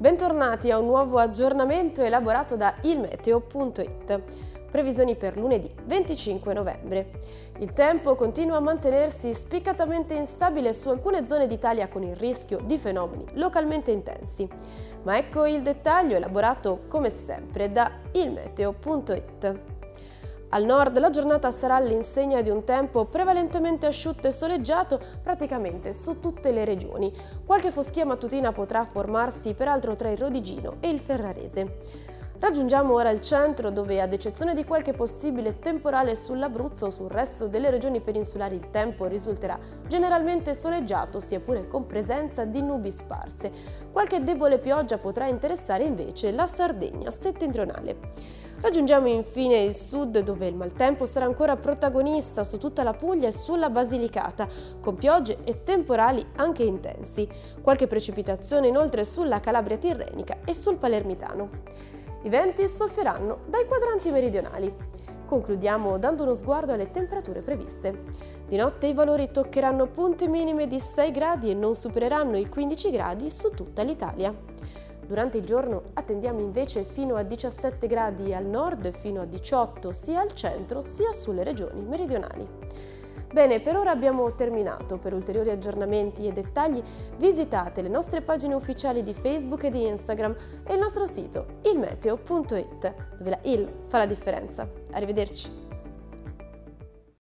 Bentornati a un nuovo aggiornamento elaborato da ilmeteo.it. Previsioni per lunedì 25 novembre. Il tempo continua a mantenersi spiccatamente instabile su alcune zone d'Italia con il rischio di fenomeni localmente intensi. Ma ecco il dettaglio elaborato come sempre da ilmeteo.it. Al nord la giornata sarà all'insegna di un tempo prevalentemente asciutto e soleggiato praticamente su tutte le regioni. Qualche foschia mattutina potrà formarsi peraltro tra il Rodigino e il Ferrarese. Raggiungiamo ora il centro dove, ad eccezione di qualche possibile temporale sull'Abruzzo o sul resto delle regioni peninsulari, il tempo risulterà generalmente soleggiato, sia pure con presenza di nubi sparse. Qualche debole pioggia potrà interessare invece la Sardegna settentrionale. Raggiungiamo infine il sud dove il maltempo sarà ancora protagonista su tutta la Puglia e sulla Basilicata, con piogge e temporali anche intensi. Qualche precipitazione inoltre sulla Calabria tirrenica e sul Palermitano. I venti soffieranno dai quadranti meridionali. Concludiamo dando uno sguardo alle temperature previste. Di notte i valori toccheranno punte minime di 6 gradi e non supereranno i 15 gradi su tutta l'Italia. Durante il giorno attendiamo invece fino a 17 gradi al nord e fino a 18 sia al centro sia sulle regioni meridionali. Bene, per ora abbiamo terminato. Per ulteriori aggiornamenti e dettagli visitate le nostre pagine ufficiali di Facebook e di Instagram e il nostro sito ilmeteo.it, dove la il fa la differenza. Arrivederci.